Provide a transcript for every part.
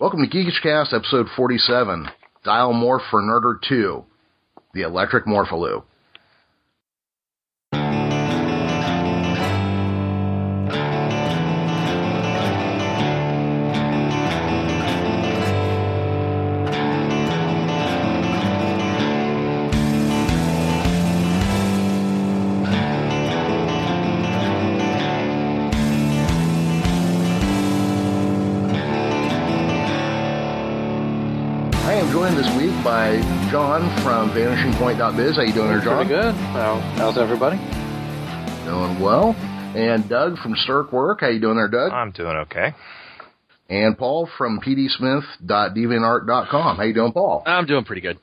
Welcome to Geekish Cast, episode 47, Dial Morph for Nerder 2, the Electric Morphaloo. John VanishingPoint.biz. How you doing there, John? Pretty good. Well, how's everybody? Doing well. And Doug from Stirk Work. How you doing there, Doug? I'm doing okay. And Paul from pdsmith.deviantart.com. How you doing, Paul? I'm doing pretty good.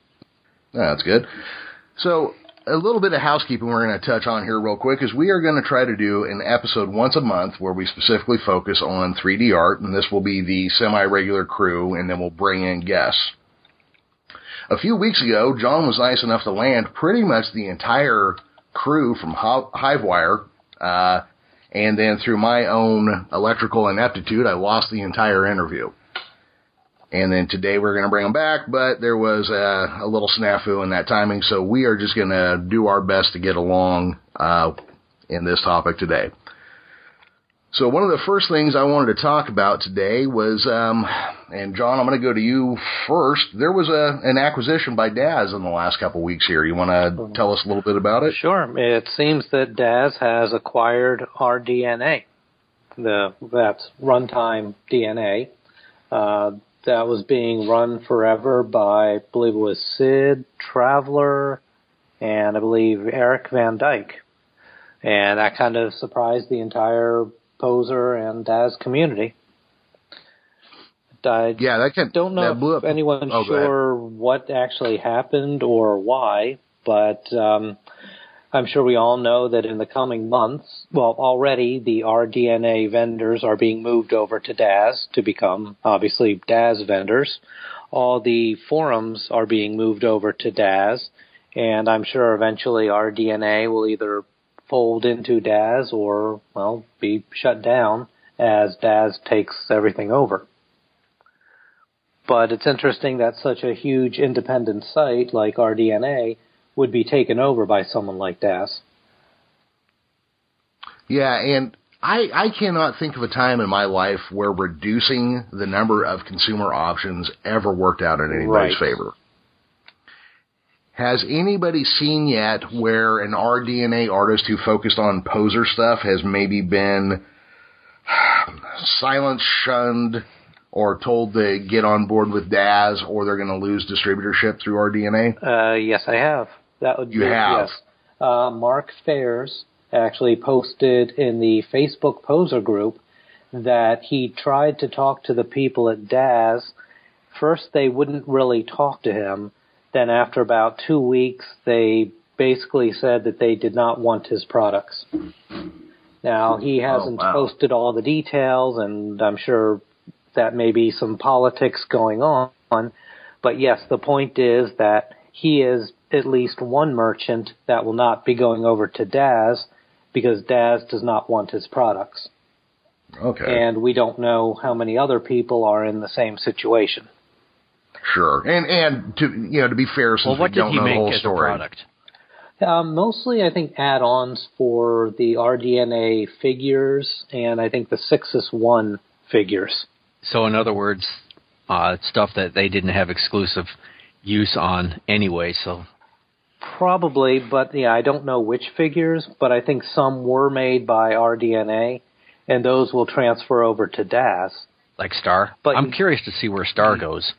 That's good. So, a little bit of housekeeping we're going to touch on here real quick is we are going to try to do an episode once a month where we specifically focus on 3D art, and this will be the semi-regular crew, and then we'll bring in guests. A few weeks ago, John was nice enough to land pretty much the entire crew from Hi- Hivewire, uh, and then through my own electrical ineptitude, I lost the entire interview. And then today we're going to bring them back, but there was a, a little snafu in that timing, so we are just going to do our best to get along uh, in this topic today. So one of the first things I wanted to talk about today was, um, and John, I'm going to go to you first. There was a an acquisition by Daz in the last couple of weeks here. You want to tell us a little bit about it? Sure. It seems that Daz has acquired RDNA, the that's runtime DNA. Uh, that was being run forever by, I believe it was Sid Traveler, and I believe Eric Van Dyke, and that kind of surprised the entire Poser and Daz community. I Yeah, that can don't know blew if up. anyone's Oh, sure what actually happened or why, but um, I'm sure we all know that in the coming months, well, already the RDNA vendors are being moved over to DAZ to become obviously DAZ vendors. All the forums are being moved over to DAZ, and I'm sure eventually RDNA will either fold into DAZ or, well, be shut down as DAZ takes everything over but it's interesting that such a huge independent site like RDNA would be taken over by someone like DAZ. Yeah, and I I cannot think of a time in my life where reducing the number of consumer options ever worked out in anybody's Right. favor. Has anybody seen yet where an RDNA artist who focused on poser stuff has maybe been silenced, shunned, or told to get on board with Daz, or they're going to lose distributorship through RDNA? Uh, yes, I have. That would You be, have? Yes. Uh, Mark Fairs actually posted in the Facebook Poser group that he tried to talk to the people at DAZ. First, they wouldn't really talk to him. Then, after about two weeks, they basically said that they did not want his products. Now, he oh, hasn't Oh, wow. posted all the details, and I'm sure that may be some politics going on. But yes, the point is that he is at least one merchant that will not be going over to Daz because Daz does not want his products. Okay, And we don't know how many other people are in the same situation. Sure. And and to you know to be fair, since Well, what we did don't he know the make whole as a story, product? Um, mostly, I think add-ons for the RDNA figures and I think the Sixus1 figures. So, in other words, uh, stuff that they didn't have exclusive use on anyway. So, Probably, but yeah, I don't know which figures, but I think some were made by RDNA, and those will transfer over to DAZ. like Star. But I'm you- curious to see where Star goes.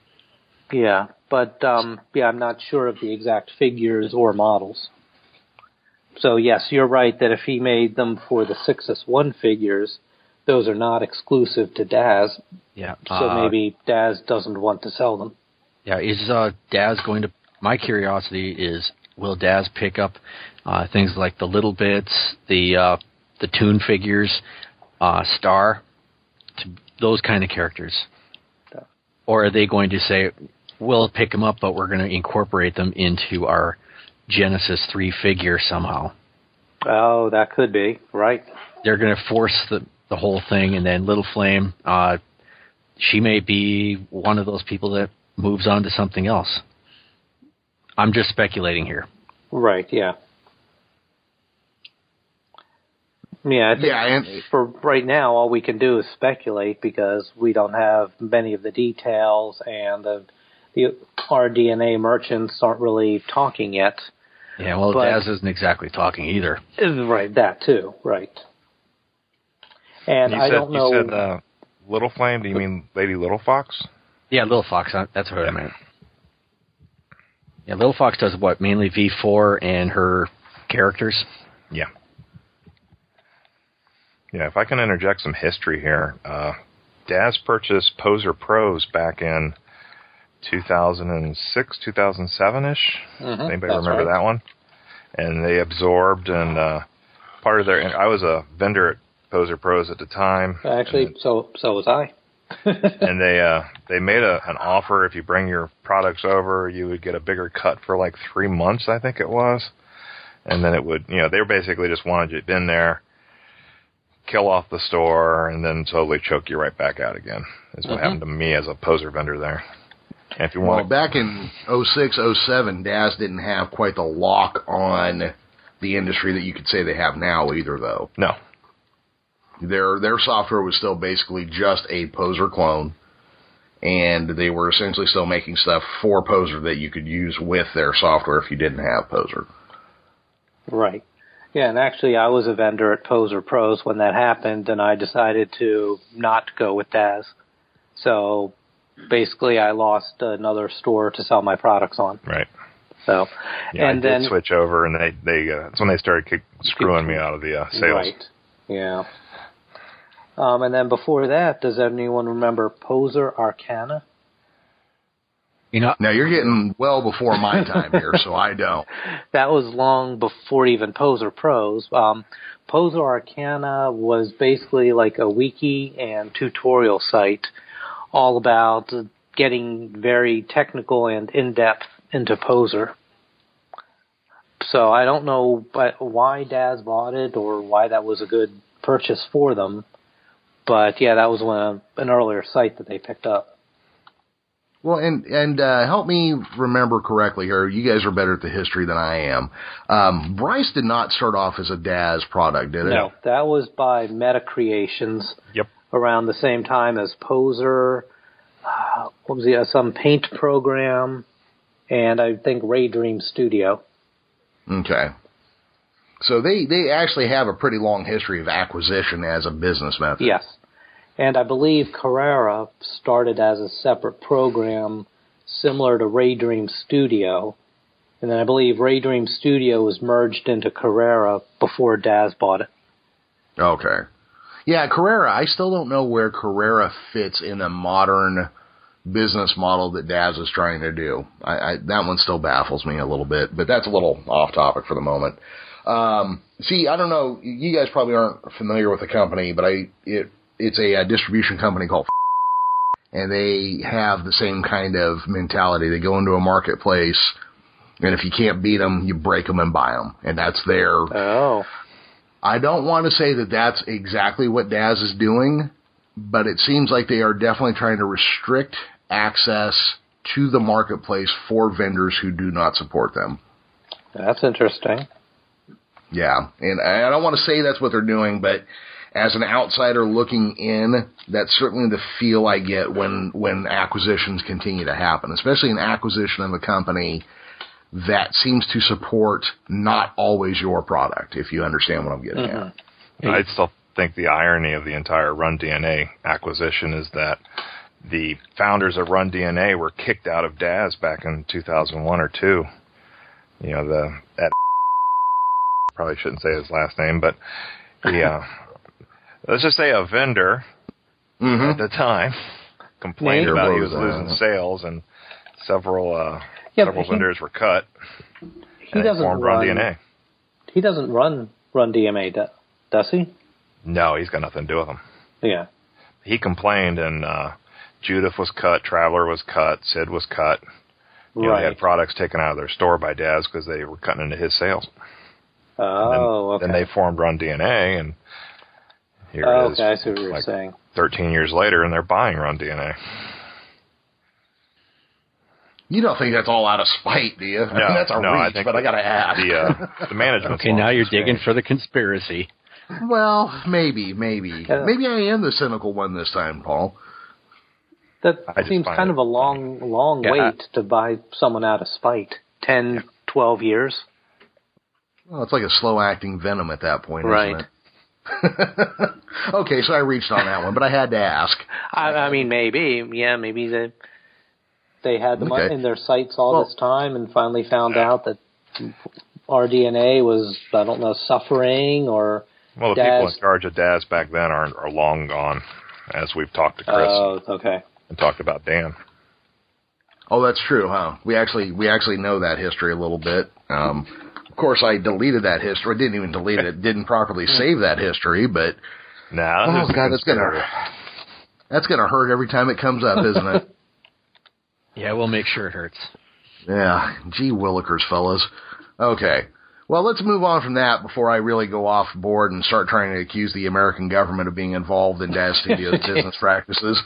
Yeah, but um, yeah, I'm not sure of the exact figures or models. So yes, you're right that if he made them for the Sixus1 figures, those are not exclusive to Daz. Yeah. So uh, maybe Daz doesn't want to sell them. Yeah. Is uh, Daz going to? My curiosity is, will Daz pick up uh, things like the little bits, the uh, the Toon figures, uh, Star, to those kind of characters, or are they going to say, we'll pick them up, but we're going to incorporate them into our Genesis three figure somehow? Oh, that could be right. they're going to force the the whole thing, and then Little Flame, uh, she may be one of those people that moves on to something else. I'm just speculating here. Right. Yeah. Yeah, I think Yeah, and for right now, all we can do is speculate because we don't have many of the details, and the the RDNA merchants aren't really talking yet. Yeah, well, But- Daz isn't exactly talking either. Right, that too. Right. And you I said, don't know. You said uh, Little Flame. Do you mean Lady Little Fox? Yeah, Little Fox. uh, That's what I meant. Yeah, Little Fox does what? Mainly V4 and her characters. Yeah. Yeah, if I can interject some history here, uh, Daz purchased Poser Pros back in 2006, 2007 ish. Mhm, Anybody remember right. that one? And they absorbed and uh, part of their. I was a vendor at Poser Pros at the time. Actually, and, so so was I. and they uh, they made a, an offer if you bring your products over, you would get a bigger cut for like three months, I think it was. And then it would, you know, they were basically just wanted you in there, kill off the store, and then totally choke you right back out again. Is what Mhm. happened to me as a poser vendor there. And if you well, back in 06, 07, Daz didn't have quite the lock on the industry that you could say they have now either, though. no, Their their software was still basically just a poser clone, and they were essentially still making stuff for poser that you could use with their software if you didn't have poser. Right. Yeah, and actually, I was a vendor at Poser Pros when that happened, and I decided to not go with Daz. So basically, I lost another store to sell my products on. right? So, Yeah, and I then did switch over, and they they uh, that's when they started kick, screwing me out of the uh, sales. right, yeah. Um, and then before that, does anyone remember Poser Arcana? You know, Now you're getting well before my time here, so I don't. That was long before even Poser Pros. Um, Poser Arcana was basically like a wiki and tutorial site all about getting very technical and in depth into Poser. So I don't know why Daz bought it or why that was a good purchase for them. But yeah, that was one, an earlier site that they picked up. Well, and and uh, help me remember correctly here. You guys are better at the history than I am. Um, Bryce did not start off as a Daz product, did it? No, that was by MetaCreations. Yep. Around the same time as Poser, uh, what was the uh, some paint program, and I think Ray Dream Studio. Okay. So they they actually have a pretty long history of acquisition as a business method. Yes, and I believe Carrara started as a separate program similar to Ray Dream Studio, and then I believe Ray Dream Studio was merged into Carrara before Daz bought it. Okay. Yeah, Carrara. I still don't know where Carrara fits in a modern business model that Daz is trying to do. I, I that one still baffles me a little bit, but that's a little off topic for the moment. Um, see, I don't know. You guys probably aren't familiar with the company, but I it it's a, uh distribution company called, and they have the same kind of mentality. They go into a marketplace, and if you can't beat them, you break them and buy them, and that's their Oh, I don't want to say that that's exactly what Daz is doing, but it seems like they are definitely trying to restrict access to the marketplace for vendors who do not support them. that's interesting. Yeah, and I don't want to say that's what they're doing, but as an outsider looking in, that's certainly the feel I get when when acquisitions continue to happen, especially an acquisition of a company that seems to support not always your product, if you understand what I'm getting at. I still think the irony of the entire Run DNA acquisition is that the founders of Run DNA were kicked out of Daz back in 2001 or two. You know, the that probably shouldn't say his last name, but yeah, let's just say a vendor Mm-hmm. at the time complained Name? about he was losing out. sales and several uh, Yeah, several he- vendors were cut. He doesn't formed run. Run DNA. He doesn't run Run DMA, does he? No, he's got nothing to do with them. Yeah. he complained and uh Judith was cut, Traveler was cut, Sid was cut. You know, they had products taken out of their store by Daz because they were cutting into his sales. oh, then, okay. then they formed Run DNA, and here oh, it is. okay, I see what you're saying. 13 years later, and they're buying Run DNA. You don't think that's all out of spite, do you? I No, mean, that's a no, I reach, think but I got to ask. The uh, the management. Okay, now you're digging for the conspiracy. well, maybe, maybe, Yeah. maybe I am the cynical one this time, Paul. That I seems kind it of a long, long Yeah. wait to buy someone out of spite. Ten, twelve years. Well, it's like a slow acting venom at that point, Right. isn't it? okay, so I reached on that one, but I had to ask. I, I mean, maybe, yeah, maybe they they had them Okay. in their sights all Well- this time and finally found out that RDNA was, I don't know, suffering or. Well, the people in charge of Daz back then are are long gone, as we've talked to Chris Oh, okay. and talked about Dan. Oh, that's true, huh? We actually we actually know that history a little bit. Um, of course, I deleted that history. I didn't even delete it. Didn't properly save that history, but Nah, oh there's god, that's gonna that's gonna hurt every time it comes up, isn't it? Yeah, we'll make sure it hurts. Yeah, gee willikers, fellas. Okay. Well, let's move on from that before I really go off board and start trying to accuse the American government of being involved in Daz Studios' business practices.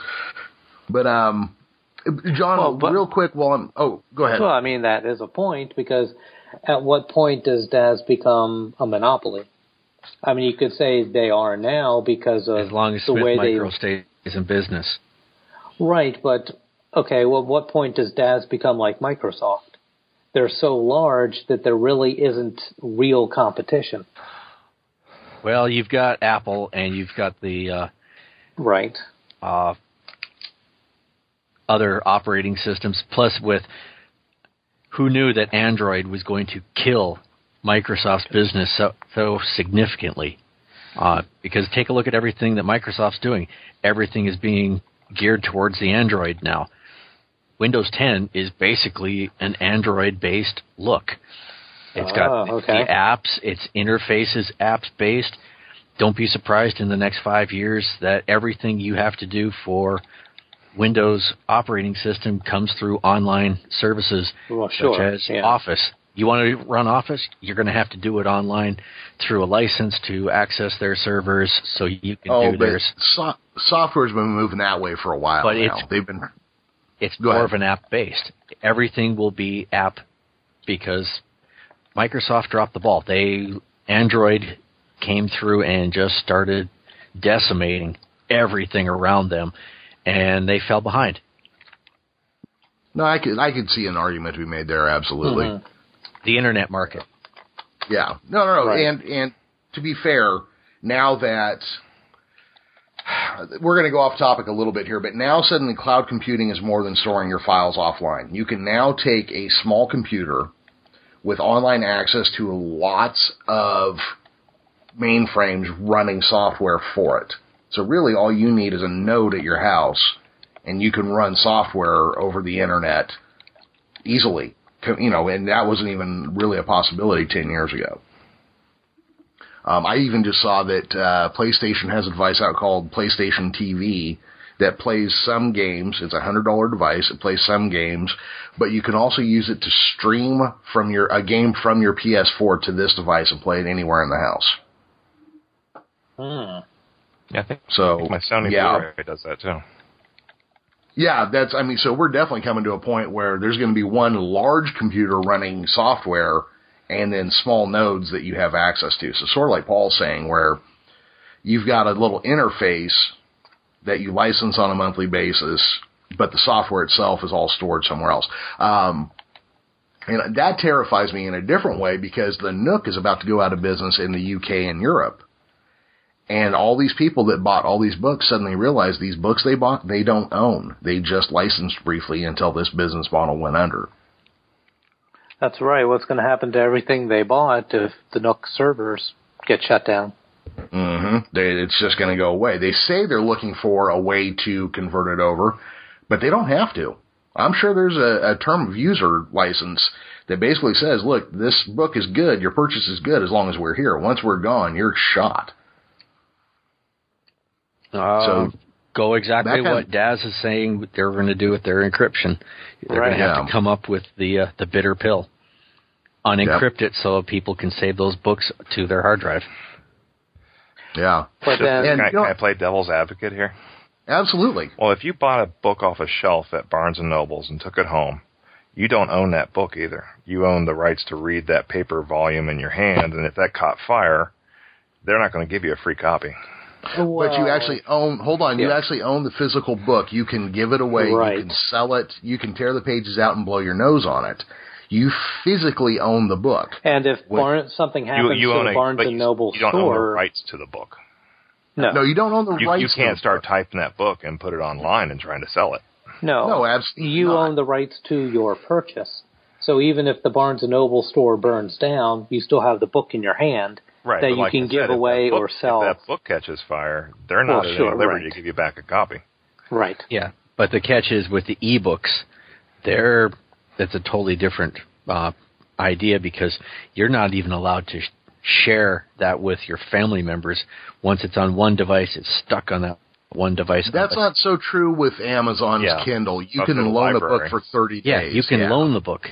But, um, John, Well, but- real quick while I'm, oh, go ahead. Well, I mean, that is a point because at what point does Daz become a monopoly? I mean, you could say they are now because of As long as the Smith way they Micro stays in business. Right, but okay, well, what point does DAZ become like Microsoft? They're so large that there really isn't real competition. Well, you've got Apple and you've got the uh, Right. uh, other operating systems. Plus, with who knew that Android was going to kill Microsoft's business so, so significantly? Uh, because take a look at everything that Microsoft's doing. Everything is being geared towards the Android now. Windows 10 is basically an Android-based look. It's got Oh, okay. the apps, its interfaces apps based. Don't be surprised in the next five years that everything you have to do for Windows operating system comes through online services Well, sure. such as yeah. Office. You want to run Office? You're going to have to do it online through a license to access their servers so you can oh, do but theirs. so- software's been moving that way for a while But now. it's- They've been, It's Go more ahead. of an app based. Everything will be app because Microsoft dropped the ball. They Android came through and just started decimating everything around them and they fell behind. no, I could, I could see an argument to be made there, absolutely. Mhm. The internet market. Yeah. No, no, no. Right. And and to be fair, now that we're going to go off topic a little bit here, but now suddenly cloud computing is more than storing your files offline. You can now take a small computer with online access to lots of mainframes running software for it. So really all you need is a node at your house and you can run software over the internet easily. You know, and that wasn't even really a possibility 10 years ago. Um, I even just saw that uh, PlayStation has a device out called PlayStation TV that plays some games. It's a hundred dollar device. It plays some games, but you can also use it to stream from your a game from your PS4 to this device and play it anywhere in the house. Hmm. Yeah, I think So my Sony yeah, Blu-ray does that too. yeah, that's. I mean, so we're definitely coming to a point where there's going to be one large computer running software, and then small nodes that you have access to. So sort of like Paul's saying, where you've got a little interface that you license on a monthly basis, but the software itself is all stored somewhere else. Um, and that terrifies me in a different way because the Nook is about to go out of business in the UK and Europe. And all these people that bought all these books suddenly realize these books they bought, they don't own. They just licensed briefly until this business model went under. That's right. What's going to happen to everything they bought if the Nook servers get shut down? Mm-hmm. They, it's just going to go away. They say they're looking for a way to convert it over, but they don't have to. I'm sure there's a, a term of user license that basically says, look, this book is good, your purchase is good as long as we're here. Once we're gone, you're shot. Uh, So- go exactly what of- Daz is saying they're going to do with their encryption. They're Right. going to have Yeah. to come up with the uh, the bitter pill, unencrypt it so people can save those books to their hard drive. Yeah. But then, And Can I, can I play devil's advocate here? Absolutely. Well, if you bought a book off a shelf at Barnes and Nobles and took it home, you don't own that book either. You own the rights to read that paper volume in your hand, and if that caught fire, they're not going to give you a free copy. but you actually own. Hold on, you actually own the physical book. You can give it away. Right. You can sell it. You can tear the pages out and blow your nose on it. You physically own the book. And if What- Barn, something happens you to own a, Barnes but and you, Noble you don't own the rights to the book. no, No, you don't own the You, rights. you can't the start book. typing that book and put it online and trying to sell it. no, No, absolutely You not. own the rights to your purchase. So even if the Barnes and Noble store burns down, you still have the book in your hand Right. that you like can I give said, away book, or sell. If that book catches fire, they're not Well, at sure, any liberty right. to give you back a copy. Right. Yeah, but the catch is with the ebooks, they're that's a totally different uh, idea because you're not even allowed to sh- share that with your family members. Once it's on one device, it's stuck on that one device. That's not so true with Amazon's Yeah. Kindle. You Up can to the loan a book for thirty yeah, days. you can yeah. loan the book,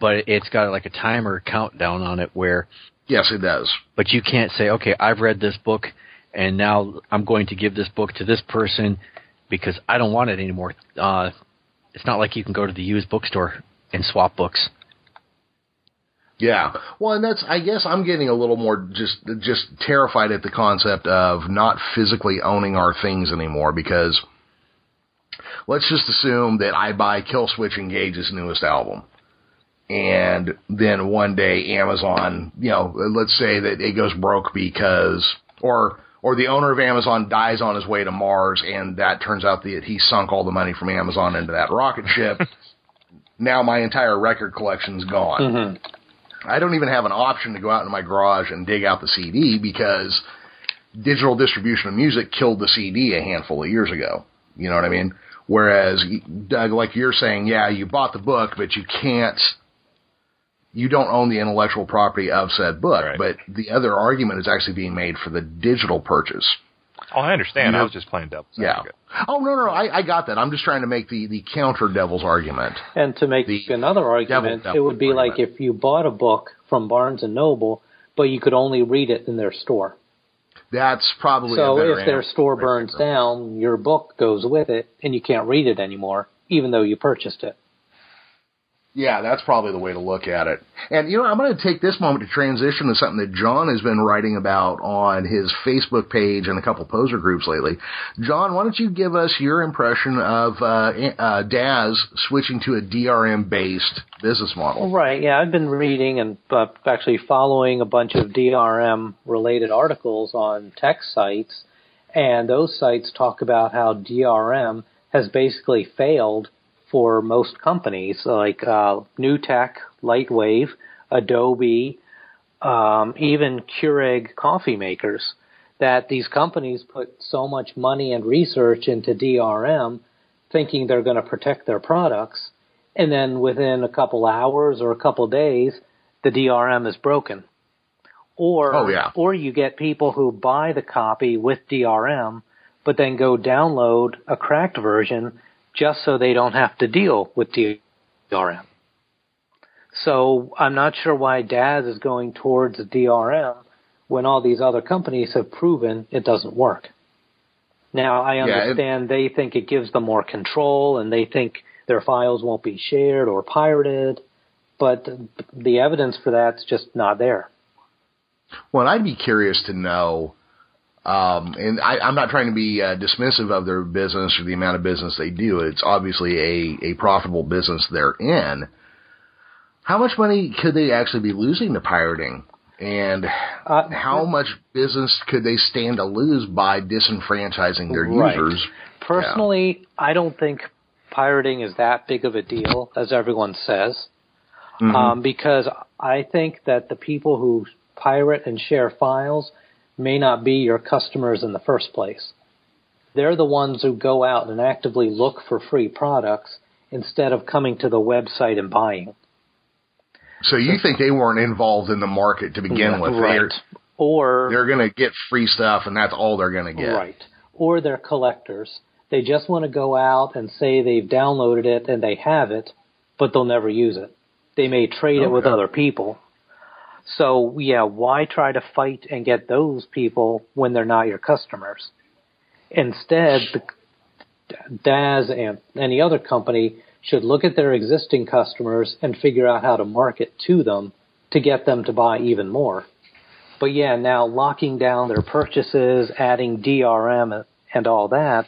but it's got like a timer countdown on it where, Yes, it does. but you can't say, okay, I've read this book, and now I'm going to give this book to this person because I don't want it anymore. Uh, it's not like you can go to the used bookstore and swap books. Yeah. Well, and that's I guess I'm getting a little more just just terrified at the concept of not physically owning our things anymore because let's just assume that I buy Killswitch Engage's newest album. And then one day Amazon, you know, let's say that it goes broke because or or the owner of Amazon dies on his way to Mars and that turns out that he sunk all the money from Amazon into that rocket ship. now my entire record collection's gone. Mhm. I don't even have an option to go out into my garage and dig out the CD because digital distribution of music killed the CD a handful of years ago. You know what I mean? Whereas, Doug, like you're saying, yeah, you bought the book, but you can't, you don't own the intellectual property of said book. Right. But the other argument is actually being made for the digital purchase. Oh, I understand. You I was just playing devil's Yeah. advocate. Oh, no, no, I, I got that. I'm just trying to make the, the counter devil's argument. And to make The another argument, devil it would be like if you bought a book from Barnes and Noble, but you could only read it in their store. That's probably So better if their store burns there. down, your book goes with it, and you can't read it anymore, even though you purchased it. Yeah, that's probably the way to look at it. And you know, I'm going to take this moment to transition to something that John has been writing about on his Facebook page and a couple poser groups lately. John, why don't you give us your impression of uh, uh, Daz switching to a DRM based business model? Right. Yeah, I've been reading and uh, actually following a bunch of DRM related articles on tech sites, and those sites talk about how DRM has basically failed for most companies like uh, NewTek, Lightwave, Adobe, um, even Keurig coffee makers. That these companies put so much money and research into DRM, thinking they're going to protect their products, and then within a couple hours or a couple days, the DRM is broken. Or Oh, yeah. or you get people who buy the copy with DRM, but then go download a cracked version just so they don't have to deal with DRM. So I'm not sure why Daz is going towards DRM when all these other companies have proven it doesn't work. Now I Yeah, it- understand they think it gives them more control and they think their files won't be shared or pirated, but the evidence for that's just not there. Well, I'd be curious to know, um, and I, I'm not trying to be uh, dismissive of their business or the amount of business they do. It's obviously a, a profitable business they're in. How much money could they actually be losing to pirating? And Uh, how much business could they stand to lose by disenfranchising their Right. users? Personally, I don't think pirating is that big of a deal as everyone says. Mhm. um, because I think that the people who pirate and share files may not be your customers in the first place. They're the ones who go out and actively look for free products instead of coming to the website and buying. so you think they weren't involved in the market to begin with? right. They're, Or they're going to get free stuff, and that's all they're going to get. Right. Or they're collectors. They just want to go out and say they've downloaded it and they have it, but they'll never use it. They may trade it with other people. So, yeah, why try to fight and get those people when they're not your customers? Instead, the DAZ and any other company should look at their existing customers and figure out how to market to them to get them to buy even more. But yeah, now locking down their purchases, adding DRM and all that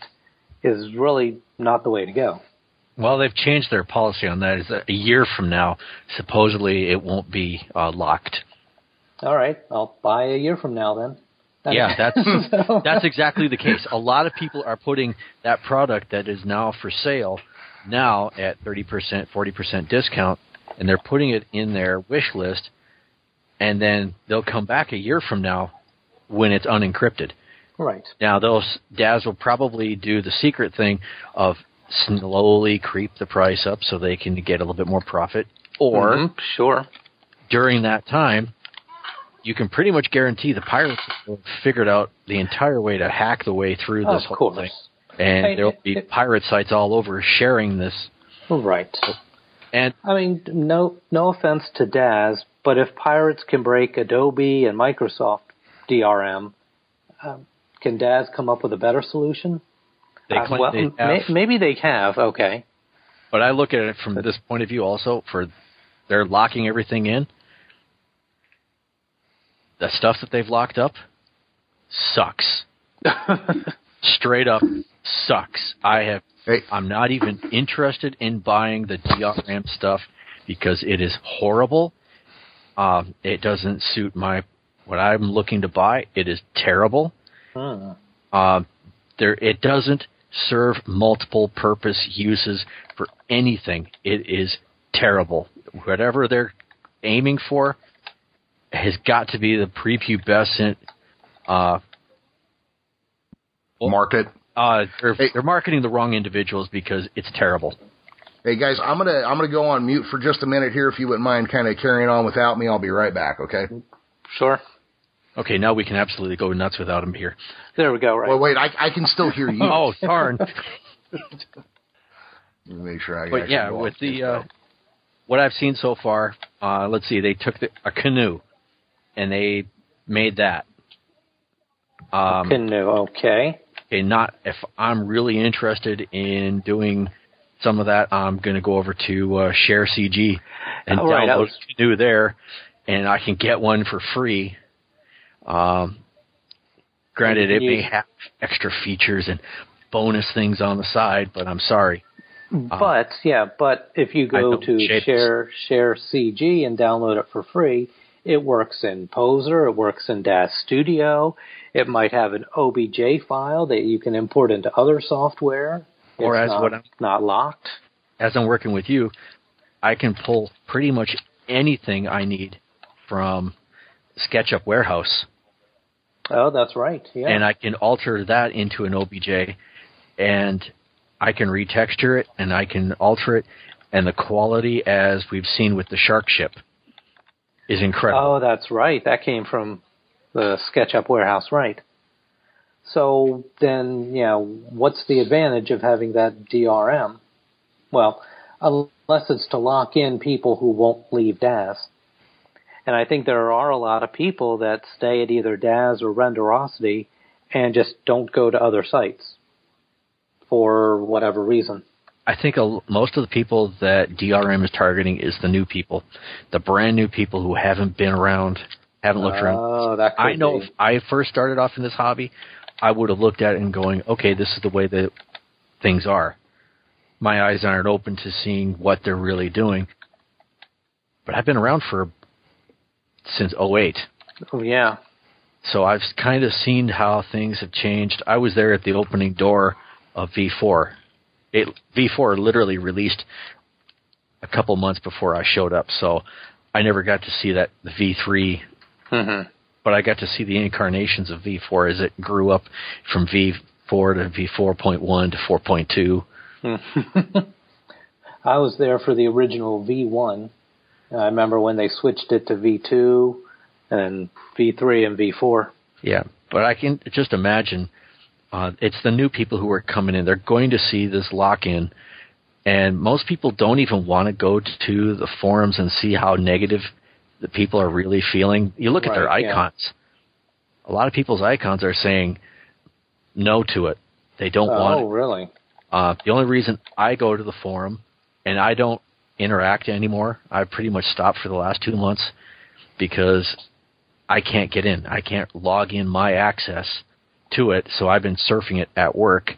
is really not the way to go. Well, they've changed their policy on that. Is a year from now, supposedly it won't be uh, locked. All right, I'll buy a year from now then. Yeah, that's that's exactly the case. A lot of people are putting that product that is now for sale now at 30%, 40% discount and they're putting it in their wish list and then they'll come back a year from now when it's unencrypted. Right. Now those DAZ will probably do the secret thing of slowly creep the price up so they can get a little bit more profit or mm-hmm, sure during that time you can pretty much guarantee the pirates have figured out the entire way to hack the way through this of whole course. thing. And Hey, there'll be it- pirate sites all over sharing this. Right. And I mean, no no offense to DAZ, but if pirates can break Adobe and Microsoft DRM, um, can DAZ come up with a better solution? they Uh, well, they may- maybe they have. Okay. but I look at it from this point of view also for they're locking everything in. The stuff that they've locked up sucks. Straight up sucks. I have. I'm not even interested in buying the DRM stuff because it is horrible. Um, it doesn't suit my what I'm looking to buy. It is terrible. Hmm. Um, there, it doesn't serve multiple purpose uses for anything. It is terrible. Whatever they're aiming for has got to be the prepubescent. Uh, Market. uh, they're, Hey. they're marketing the wrong individuals because it's terrible. Hey guys, I'm gonna I'm gonna go on mute for just a minute here. If you wouldn't mind, kind of carrying on without me, I'll be right back. Okay. Sure. Okay, now we can absolutely go nuts without him here. There we go. Right. Well, wait, I I can still hear you. Oh, darn. Let me Make sure I. But actually yeah, with the uh, what I've seen so far, uh, let's see, they took the, a canoe and they made that. Um, Canoe. Okay. okay, not if I'm really interested in doing some of that, I'm going to go over to uh, ShareCG and Oh, right, download was- Canoe there, and I can get one for free. Um, granted, it may have extra features and bonus things on the side, but I'm sorry. But yeah, but if you go to share ShareCG and download it for free, it works in Poser, it works in DAZ Studio. It might have an OBJ file that you can import into other software. Or It's as not, what I'm- not locked. as I'm working with you, I can pull pretty much anything I need from SketchUp Warehouse, Oh, that's right. Yeah. and I can alter that into an OBJ, and I can retexture it, and I can alter it, and the quality, as we've seen with the Shark Ship, is incredible. Oh, that's right. That came from the SketchUp warehouse, right? So then, yeah, what's the advantage of having that DRM? Well, unless it's to lock in people who won't leave DAZ. And I think there are a lot of people that stay at either DAZ or Renderosity and just don't go to other sites for whatever reason. I think a, most of the people that DRM is targeting is the new people, the brand new people who haven't been around, haven't looked around. Oh, that I know be. if I first started off in this hobby, I would have looked at it and going, okay, this is the way that things are. My eyes aren't open to seeing what they're really doing. But I've been around for since '08, Oh, yeah. so I've kind of seen how things have changed. I was there at the opening door of V4. It V4 literally released a couple months before I showed up, so I never got to see that the V3 hmm but I got to see the incarnations of V4 as it grew up from V4 to V4.1 to 4.2. I was there for the original V1. I remember when they switched it to V2 and V3 and V4. Yeah, but I can just imagine uh, it's the new people who are coming in. They're going to see this lock in, and most people don't even want to go to the forums and see how negative the people are really feeling. You look at their Right, yeah. icons. A lot of people's icons are saying no to it. They don't oh, want it. really? Uh, the only reason I go to the forum and I don't interact anymore, I pretty much stopped for the last two months because I can't get in. I can't log in my access to it, so I've been surfing it at work,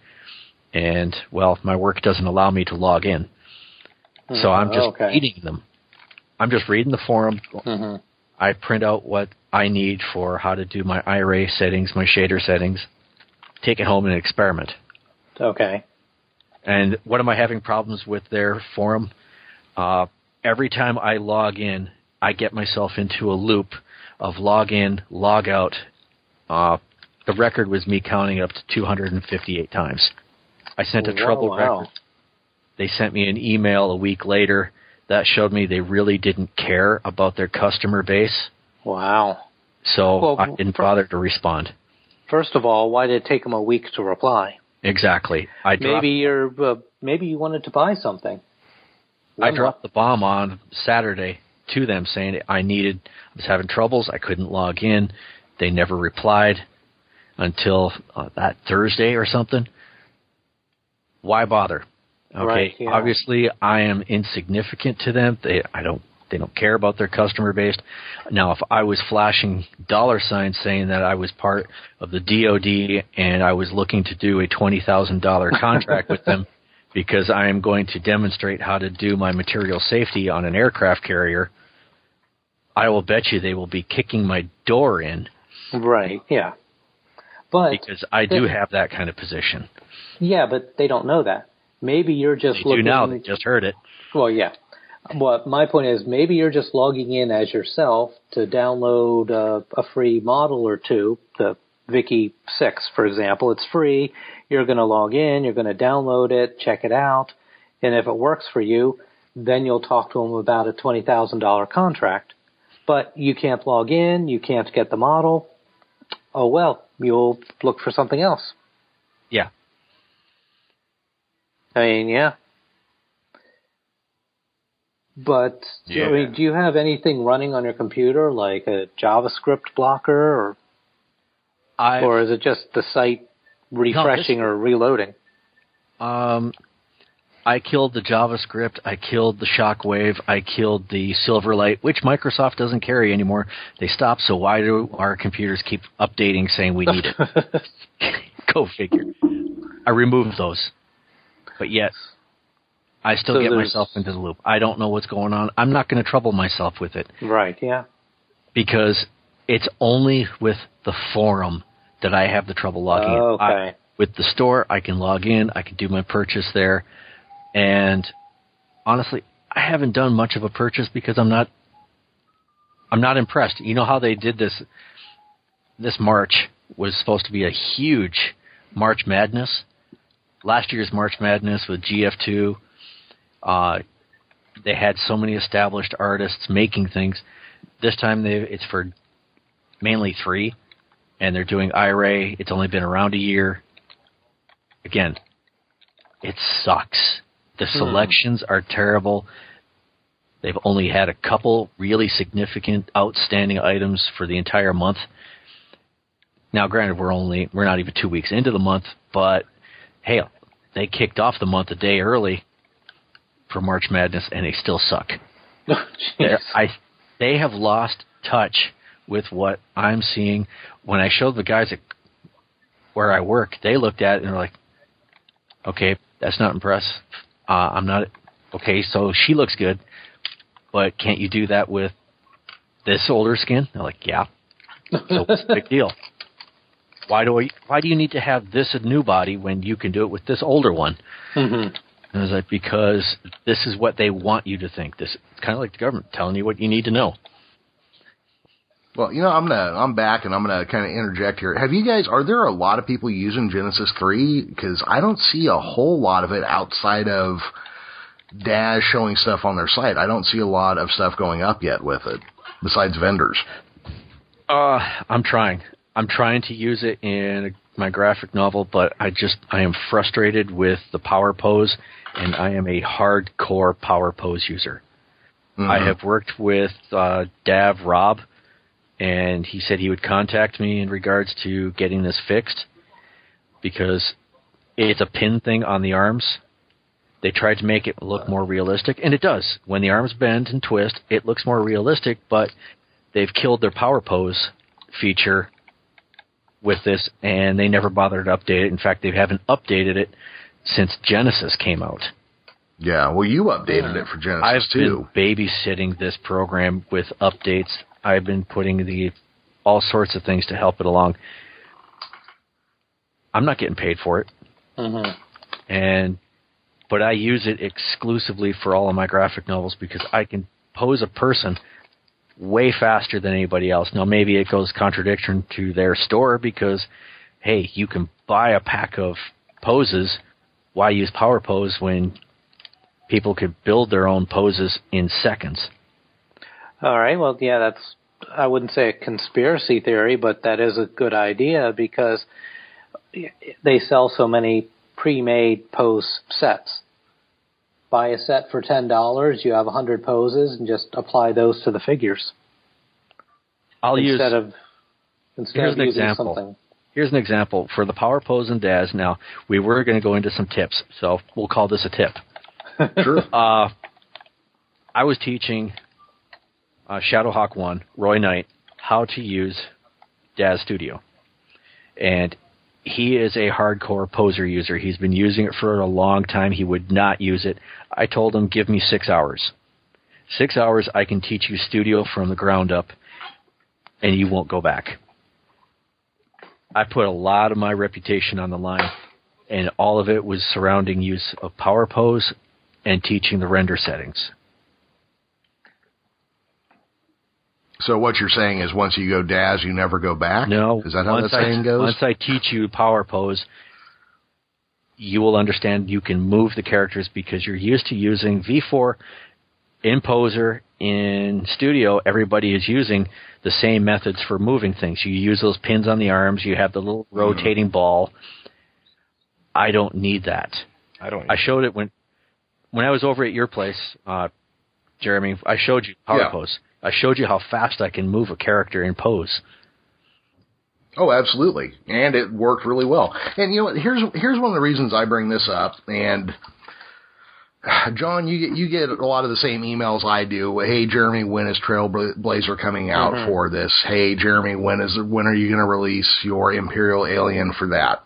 and well, my work doesn't allow me to log in. So I'm just okay. reading them. I'm just reading the forum. hmm I print out what I need for how to do my Iray settings, my shader settings, take it home and experiment. Okay. And what am I having problems with their forum? Uh, every time I log in, I get myself into a loop of log in, log out. Uh, the record was me counting up to 258 times. I sent a Whoa, trouble wow. record. They sent me an email a week later that showed me they really didn't care about their customer base. Wow. So Well, I didn't bother to respond. First of all, why did it take them a week to reply? Exactly. I dropped, Maybe you're uh, maybe you wanted to buy something. I dropped the bomb on Saturday to them saying I needed I was having troubles, I couldn't log in. They never replied until uh, that Thursday or something. Why bother? Okay, Right, yeah. obviously I am insignificant to them. They I don't they don't care about their customer base. Now if I was flashing dollar signs saying that I was part of the DoD and I was looking to do a $20,000 contract with them because I am going to demonstrate how to do my material safety on an aircraft carrier, I will bet you they will be kicking my door in Right. Yeah. But because I do have that kind of position. yeah, but they don't know that. Maybe you're just They do now. They just heard it. Well, yeah. But my point is, maybe you're just logging in as yourself to download uh, a free model or two, the Vicky 6, for example. It's free. You're going to log in, you're going to download it, check it out, and if it works for you, then you'll talk to them about a $20,000 contract. But you can't log in, you can't get the model. Oh well, you'll look for something else. Yeah. I mean, yeah. But I mean, do you have anything running on your computer, like a JavaScript blocker, or I or is it just the site refreshing or reloading? um I killed the JavaScript, I killed the Shockwave, I killed the Silverlight, which Microsoft doesn't carry anymore. They stopped, so why do our computers keep updating saying we need it? Go figure. I removed those. But yet I still So get myself into the loop. I don't know what's going on. I'm not going to trouble myself with it right. Yeah. because it's only with the forum that I have the trouble logging in. Okay. I- with the store, I can log in, I can do my purchase there, and honestly, I haven't done much of a purchase because I'm not I'm not impressed. You know how they did this this March was supposed to be a huge March Madness. Last year's March Madness with GF2 uh, they had so many established artists making things. This time they it's for mainly 3 and they're doing Iray. It's only been around a year. Again, it sucks. The hmm. selections are terrible. They've only had a couple really significant outstanding items for the entire month. Now, granted, we're only we're not even two weeks into the month, but hey, they kicked off the month a day early for March Madness, and they still suck. They're- I they have lost touch with what I'm seeing. When I showed the guys at where I work, they looked at it and were like, "Okay, that's not impressive. Uh, I'm not okay. So she looks good, but can't you do that with this older skin?" They're like, "Yeah." So what's the big deal? Why do I? Why do you need to have this new body when you can do it with this older one? Mhm. And I was like, because this is what they want you to think. This it's kind of like the government telling you what you need to know. Well, you know, I'm gonna I'm back and I'm gonna kind of interject here. Have you guys? Are there a lot of people using Genesis three? Because I don't see a whole lot of it outside of Daz showing stuff on their site. I don't see a lot of stuff going up yet with it, besides vendors. Uh, I'm trying. I'm trying to use it in my graphic novel, but I just I am frustrated with the power pose, and I am a hardcore power pose user. I Mhm. have worked with uh, Dav Rob, and he said he would contact me in regards to getting this fixed because it's a pin thing on the arms. They tried to make it look more realistic, and it does. When the arms bend and twist, it looks more realistic, but they've killed their power pose feature with this, and they never bothered to update it. In fact, they haven't updated it since Genesis came out. Yeah, well, you updated it for Genesis I've too. been babysitting this program with updates. I've been putting the all sorts of things to help it along. I'm not getting paid for it, hmm and but I use it exclusively for all of my graphic novels because I can pose a person way faster than anybody else. Now maybe it goes contradiction to their store because hey, you can buy a pack of poses. Why use Power Pose when people could build their own poses in seconds? All right. Well, yeah, that's I wouldn't say a conspiracy theory, but that is a good idea because they sell so many pre-made pose sets. Buy a set for ten dollars. You have a hundred poses, and just apply those to the figures I'll use instead of instead Here's of an using example. something. here's an example for the power pose and Daz. Now we were going to go into some tips, so we'll call this a tip. Sure. Uh, I was teaching uh, Shadowhawk One, Roy Knight, how to use Daz Studio, and he is a hardcore poser user. He's been using it for a long time. He would not use it. I told him, "Give me six hours. Six hours, I can teach you Studio from the ground up, and you won't go back." I put a lot of my reputation on the line, and all of it was surrounding use of Power Pose and teaching the render settings. So what you're saying is, once you go Daz, you never go back. No, is that how once that saying I, goes? Once I teach you Power Pose, you will understand you can move the characters because you're used to using V4 in Poser in Studio. Everybody is using the same methods for moving things. You use those pins on the arms. You have the little Mm-hmm. rotating ball. I don't need that. I don't. I showed it when when I was over at your place, uh, Jeremy. I showed you Power Yeah. Pose. I showed you how fast I can move a character in pose. Oh, absolutely, and it worked really well. And you know, here's here's one of the reasons I bring this up. And John, you get you get a lot of the same emails I do. Hey, Jeremy, when is Trailblazer coming out mm-hmm. for this? Hey, Jeremy, when is when are you going to release your Imperial Alien for that?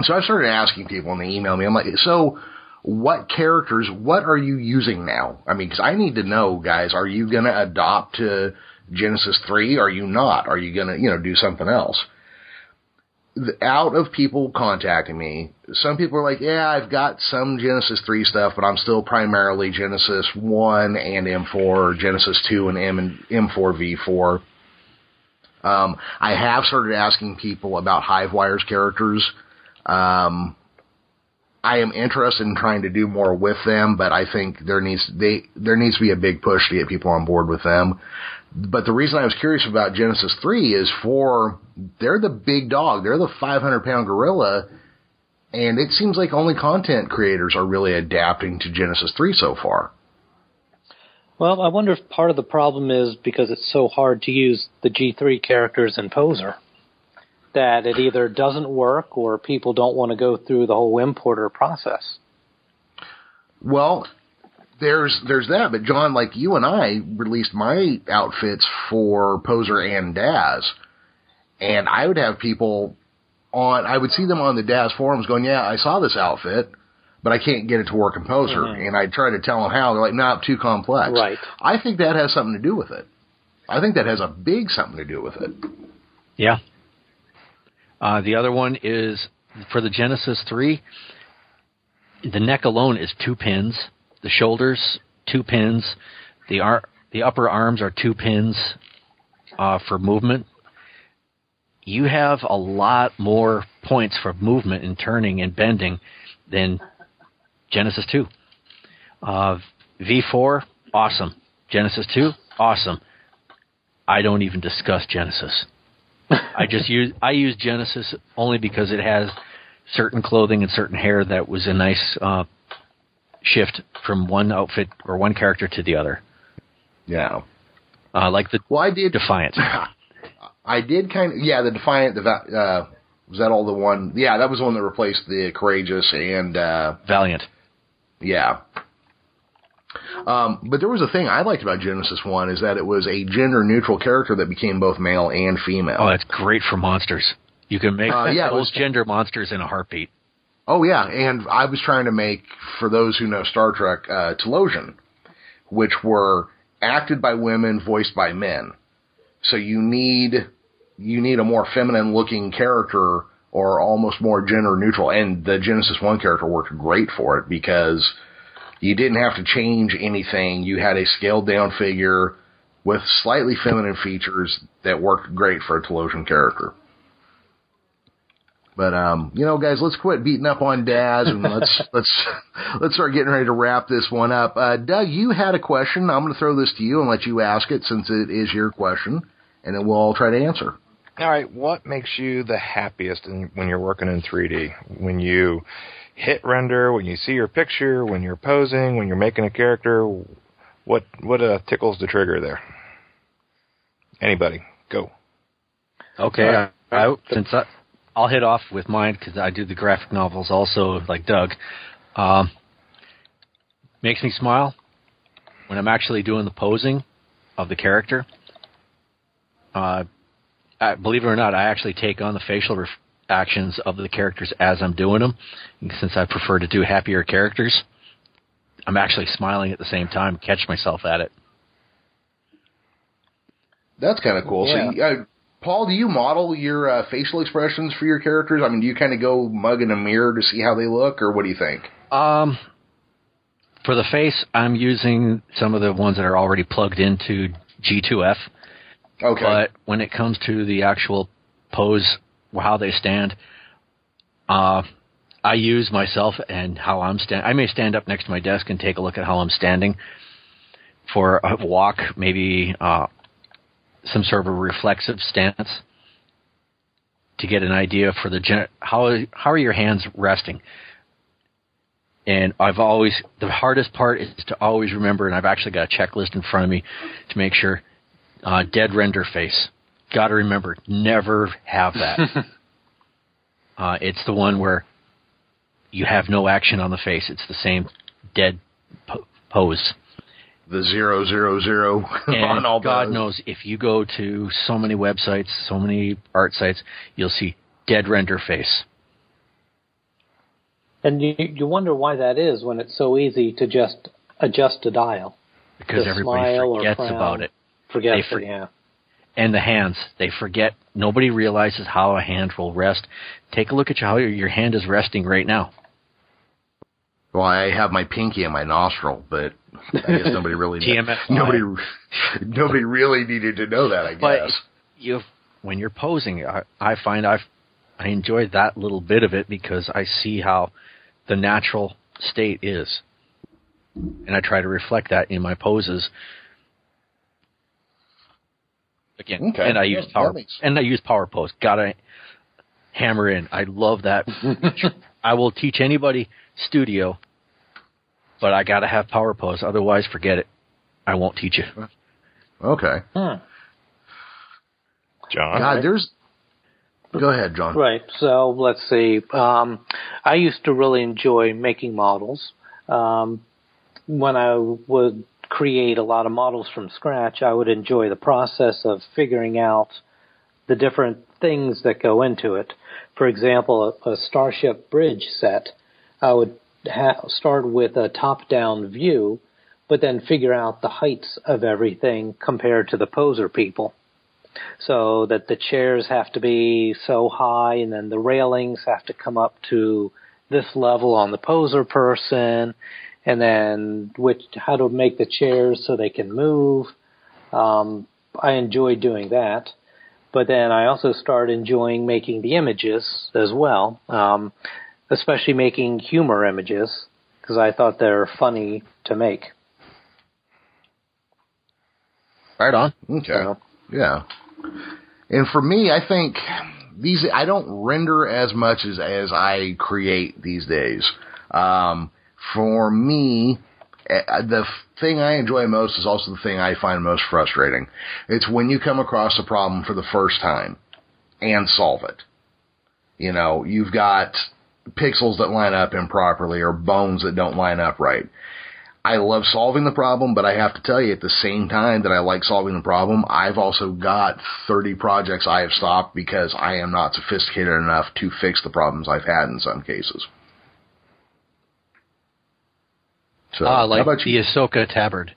So I started asking people, and they email me. I'm like, so what characters? What are you using now? I mean, because I need to know, guys. Are you going to adopt to Genesis three? Are you not? Are you going to you know do something else? The- Out of people contacting me, some people are like, "Yeah, I've got some Genesis three stuff, but I'm still primarily Genesis one and M4, or Genesis two and M and M4 V4." Um, I have started asking people about Hivewire's characters. Um, I am interested in trying to do more with them, but I think there needs they there needs to be a big push to get people on board with them. But the reason I was curious about Genesis three is for they're the big dog, they're the 500 pound gorilla, and it seems like only content creators are really adapting to Genesis three so far. Well, I wonder if part of the problem is because it's so hard to use the G3 characters in Poser that it either doesn't work or people don't want to go through the whole importer process. Well, there's there's that, but John, like you and I released my outfits for Poser and Daz, and I would have people on. I would see them on the Daz forums going, "Yeah, I saw this outfit, but I can't get it to work in Poser." Mm-hmm. And I'd try to tell them how. They're like, "No, too complex." Right. I think that has something to do with it. I think that has a big something to do with it. Yeah. Uh, the other one is for the Genesis 3. The neck alone is two pins. The shoulders, two pins. The ar- the upper arms are two pins uh, for movement. You have a lot more points for movement and turning and bending than Genesis 2. Uh, V4, awesome. Genesis 2, awesome. I don't even discuss Genesis. I just use I use Genesis only because it has certain clothing and certain hair that was a nice uh, shift from one outfit or one character to the other. Yeah. Uh, like the Well, I did. Defiant. I did kind of, yeah, the Defiant, the uh, Was that all the one? Yeah, that was the one that replaced the Courageous and uh, Valiant. Yeah. Um, but there was a thing I liked about Genesis One is that it was a gender neutral character that became both male and female. Oh, that's great for monsters. You can make Uh, yeah, was- gender monsters in a heartbeat. Oh yeah, and I was trying to make for those who know Star Trek, uh, Talosian, which were acted by women, voiced by men. So you need you need a more feminine looking character or almost more gender neutral. And the Genesis One character worked great for it because you didn't have to change anything. You had a scaled down figure with slightly feminine features that worked great for a Talosian character. But um, you know, guys, let's quit beating up on Daz and let's let's let's start getting ready to wrap this one up. Uh, Doug, you had a question. I'm going to throw this to you and let you ask it since it is your question, and then we'll all try to answer. All right, what makes you the happiest in, when you're working in 3D? When you hit render, when you see your picture, when you're posing, when you're making a character, what what uh, tickles the trigger there? Anybody, go. Okay, All right. I, I, since I, I'll hit off with mine because I do the graphic novels also, like Doug. Um, makes me smile when I'm actually doing the posing of the character. Uh, I, believe it or not, I actually take on the facial ref- actions of the characters as I'm doing them. And since I prefer to do happier characters, I'm actually smiling at the same time. Catch myself at it. That's kind of cool. So, uh, Paul, do you model your uh, facial expressions for your characters? I mean, do you kind of go mug in a mirror to see how they look, or what do you think? Um, for the face, I'm using some of the ones that are already plugged into G2F. Okay. But when it comes to the actual pose, how they stand, uh, I use myself and how I'm stand. I may stand up next to my desk and take a look at how I'm standing for a walk, maybe uh, some sort of a reflexive stance to get an idea for the gen- how how are your hands resting. And I've always the hardest part is to always remember, and I've actually got a checklist in front of me to make sure uh, dead render face. Got to remember, never have that. uh, it's the one where you have no action on the face. It's the same dead po- pose. the zero zero zero on And all God those. knows, if you go to so many websites, so many art sites, you'll see dead render face. And you you wonder why that is when it's so easy to just adjust a dial. Because To everybody forgets about it. Forget They for- it, yeah. And the hands. They forget. Nobody realizes how a hand will rest. Take a look at how your, hand is resting right now. Well, I have my pinky in my nostril, but I guess nobody really nobody nobody really needed to know that. I But guess. you, when you're posing, I, I find I've I enjoy that little bit of it because I see how the natural state is, and I try to reflect that in my poses. Again, Okay. and I Yeah, use that power makes- and I use power pose. Gotta hammer in. I love that. I will teach anybody studio, but I gotta have power pose. Otherwise, forget it. I won't teach you. Okay. Hmm. John. God, there's. Go ahead, John. Right. So let's see. Um, I used to really enjoy making models. Um, when I would create a lot of models from scratch, I would enjoy the process of figuring out the different things that go into it. For example, a, a Starship Bridge set, I would ha- start with a top-down view, but then figure out the heights of everything compared to the poser people so that the chairs have to be so high and then the railings have to come up to this level on the poser person and then which how to make the chairs so they can move um, i enjoy doing that but then i also start enjoying making the images as well um, especially making humor images because i thought they're funny to make Right on. Okay. So, Yeah. And for me, I think these I don't render as much as as I create these days. Um, for me, eh, the thing I enjoy most is also the thing I find most frustrating. It's when you come across a problem for the first time and solve it. You know, you've got pixels that line up improperly or bones that don't line up right. I love solving the problem, but I have to tell you at the same time that I like solving the problem, I've also got 30 projects I have stopped because I am not sophisticated enough to fix the problems I've had in some cases. So, ah, like how about the you? Ahsoka tabard.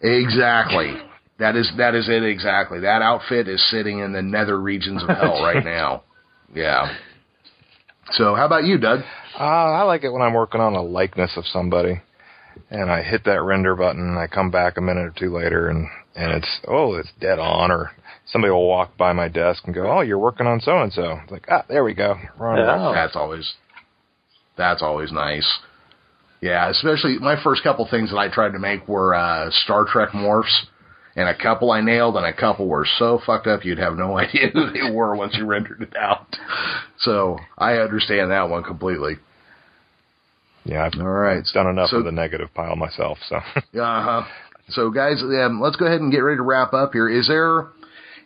Exactly. That is that is it exactly. That outfit is sitting in the nether regions of hell right now. Yeah. So, how about you, Doug? Uh, I like it when I'm working on a likeness of somebody, and I hit that render button, and I come back a minute or two later, and and it's oh, it's dead on, or somebody will walk by my desk and go, oh, you're working on so and so. Like ah, there we go. Yeah. That's always that's always nice. Yeah, especially my first couple things that I tried to make were uh, Star Trek morphs, and a couple I nailed, and a couple were so fucked up you'd have no idea who they were once you rendered it out. So I understand that one completely. Yeah, I've, all right. done enough so, of the negative pile myself. So. uh huh. So guys, um, let's go ahead and get ready to wrap up here. Is there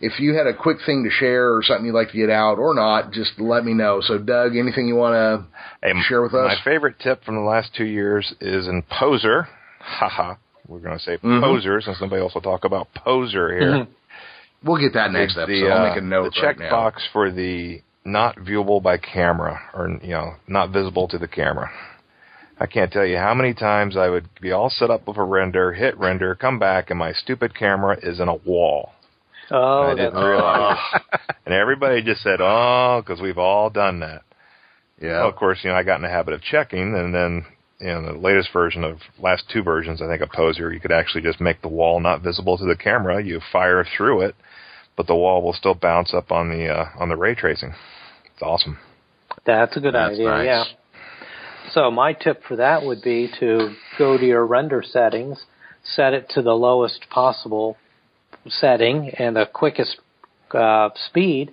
if you had a quick thing to share or something you'd like to get out or not, just let me know. So, Doug, anything you want to hey, share with us? My favorite tip from the last two years is in Poser. Haha. We're going to say mm-hmm. Poser since somebody else will talk about Poser here. Mm-hmm. We'll get that next episode. The, uh, I'll make a uh, note. The check right box for the not viewable by camera or you know not visible to the camera. I can't tell you how many times I would be all set up with a render, hit render, come back, and my stupid camera is in a wall. Oh, I didn't realize. and everybody just said, "Oh," because we've all done that. Yeah. Well, of course, you know, I got in the habit of checking, and then in the latest version of last two versions, I think of Poser, you could actually just make the wall not visible to the camera. You fire through it, but the wall will still bounce up on the uh, on the ray tracing. It's awesome. That's a good That's idea. Nice. Yeah. So my tip for that would be to go to your render settings, set it to the lowest possible setting and the quickest uh, speed,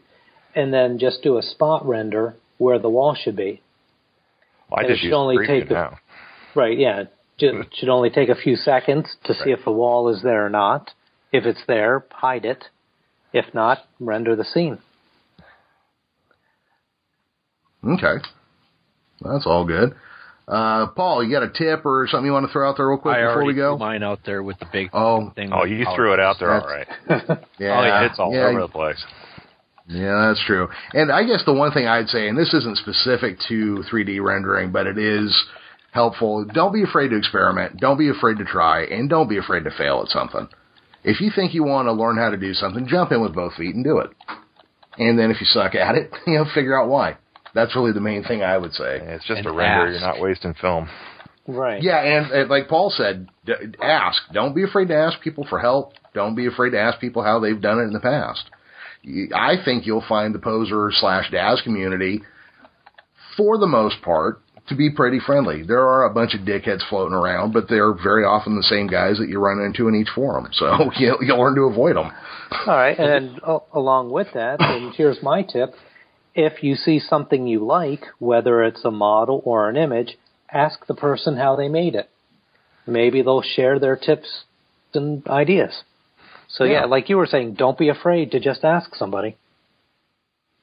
and then just do a spot render where the wall should be. Well, I just use only take a, Right, yeah. It should only take a few seconds to right. see if the wall is there or not. If it's there, hide it. If not, render the scene. Okay. That's all good. Uh, Paul, you got a tip or something you want to throw out there real quick I before we go? Threw mine out there with the big oh, thing. Oh, you threw it out there, all right. yeah, oh, yeah, it's all yeah, over the place. Yeah, that's true. And I guess the one thing I'd say, and this isn't specific to 3D rendering, but it is helpful. Don't be afraid to experiment. Don't be afraid to try, and don't be afraid to fail at something. If you think you want to learn how to do something, jump in with both feet and do it. And then if you suck at it, you know, figure out why. That's really the main thing I would say. It's just and a render. Ask. You're not wasting film. Right. Yeah, and, and like Paul said, d- ask. Don't be afraid to ask people for help. Don't be afraid to ask people how they've done it in the past. I think you'll find the poser slash Daz community, for the most part, to be pretty friendly. There are a bunch of dickheads floating around, but they're very often the same guys that you run into in each forum. So you'll, you'll learn to avoid them. All right, and then along with that, and here's my tip: if you see something you like, whether it's a model or an image, ask the person how they made it. Maybe they'll share their tips and ideas. So yeah, yeah like you were saying, don't be afraid to just ask somebody.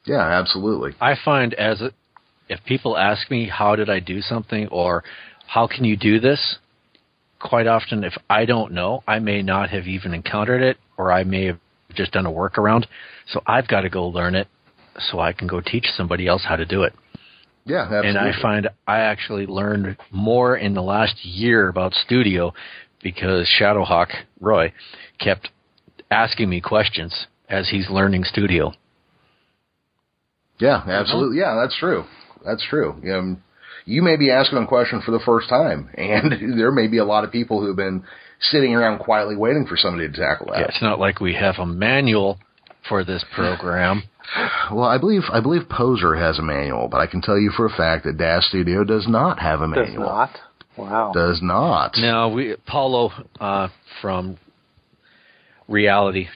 Yeah, absolutely. I find as a, if people ask me how did I do something or how can you do this, quite often if I don't know, I may not have even encountered it or I may have just done a workaround. So I've got to go learn it so I can go teach somebody else how to do it. Yeah, absolutely. And I find I actually learned more in the last year about studio because Shadowhawk Roy kept asking me questions as he's learning studio. Yeah, absolutely. Yeah, that's true. That's true. Um, you may be asking a question for the first time, and there may be a lot of people who've been sitting around quietly waiting for somebody to tackle that. Yeah, it's not like we have a manual for this program. Well, I believe I believe Poser has a manual, but I can tell you for a fact that Daz Studio does not have a manual. Does not. Wow. Does not. No, we Paolo uh, from Reality,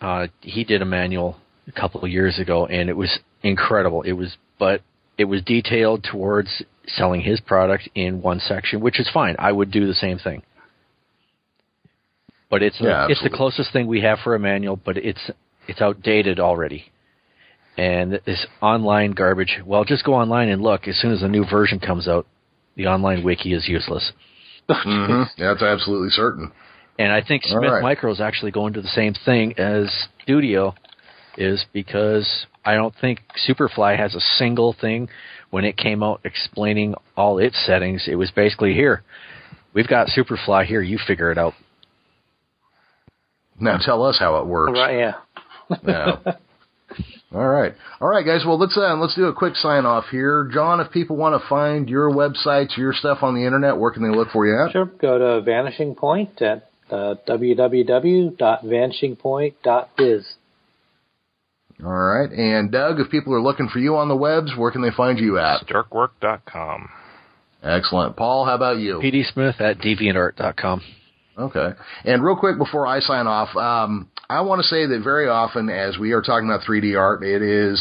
uh, he did a manual a couple of years ago, and it was incredible. It was, but it was detailed towards selling his product in one section, which is fine. I would do the same thing. But it's yeah, it's the closest thing we have for a manual, but it's it's outdated already. And this online garbage, well, just go online and look. As soon as a new version comes out, the online wiki is useless. hmm That's absolutely certain. And I think Smith right. Micro is actually going to the same thing as Studio is because I don't think Superfly has a single thing when it came out explaining all its settings. It was basically here. We've got Superfly here, you figure it out. Now tell us how it works. Right, yeah. No. All right, all right, guys. Well, let's uh, let's do a quick sign off here, John. If people want to find your websites, your stuff on the internet, where can they look for you at? Sure. Go to Vanishing Point at uh, www.vanishingpoint.biz. All right, and Doug, if people are looking for you on the webs, where can they find you at? Jerkwork.com. Excellent, Paul. How about you? PD Smith at deviantart.com. Okay. And real quick before I sign off, um, I want to say that very often as we are talking about 3D art, it is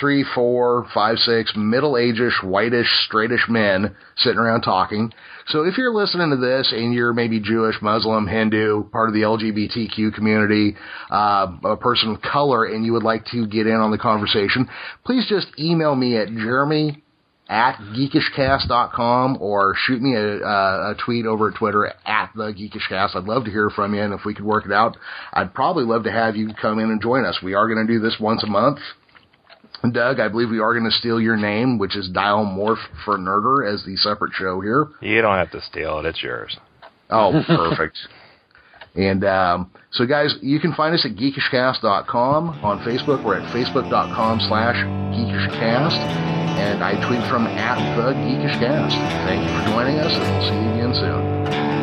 three, four, five, six middle-ageish, whitish, straightish men sitting around talking. So if you're listening to this and you're maybe Jewish, Muslim, Hindu, part of the LGBTQ community, uh, a person of color, and you would like to get in on the conversation, please just email me at Jeremy at geekishcast.com or shoot me a, a, tweet over at Twitter at the geekishcast. I'd love to hear from you, and if we could work it out, I'd probably love to have you come in and join us. We are going to do this once a month. Doug, I believe we are going to steal your name, which is Dial Morph for Nerder, as the separate show here. You don't have to steal it. It's yours. Oh, perfect. and um, so, guys, you can find us at geekishcast.com. On Facebook, we're at facebook.com slash geekishcast. And I tweet from at the geekishcast. Thank you for joining us, and we'll see you again soon.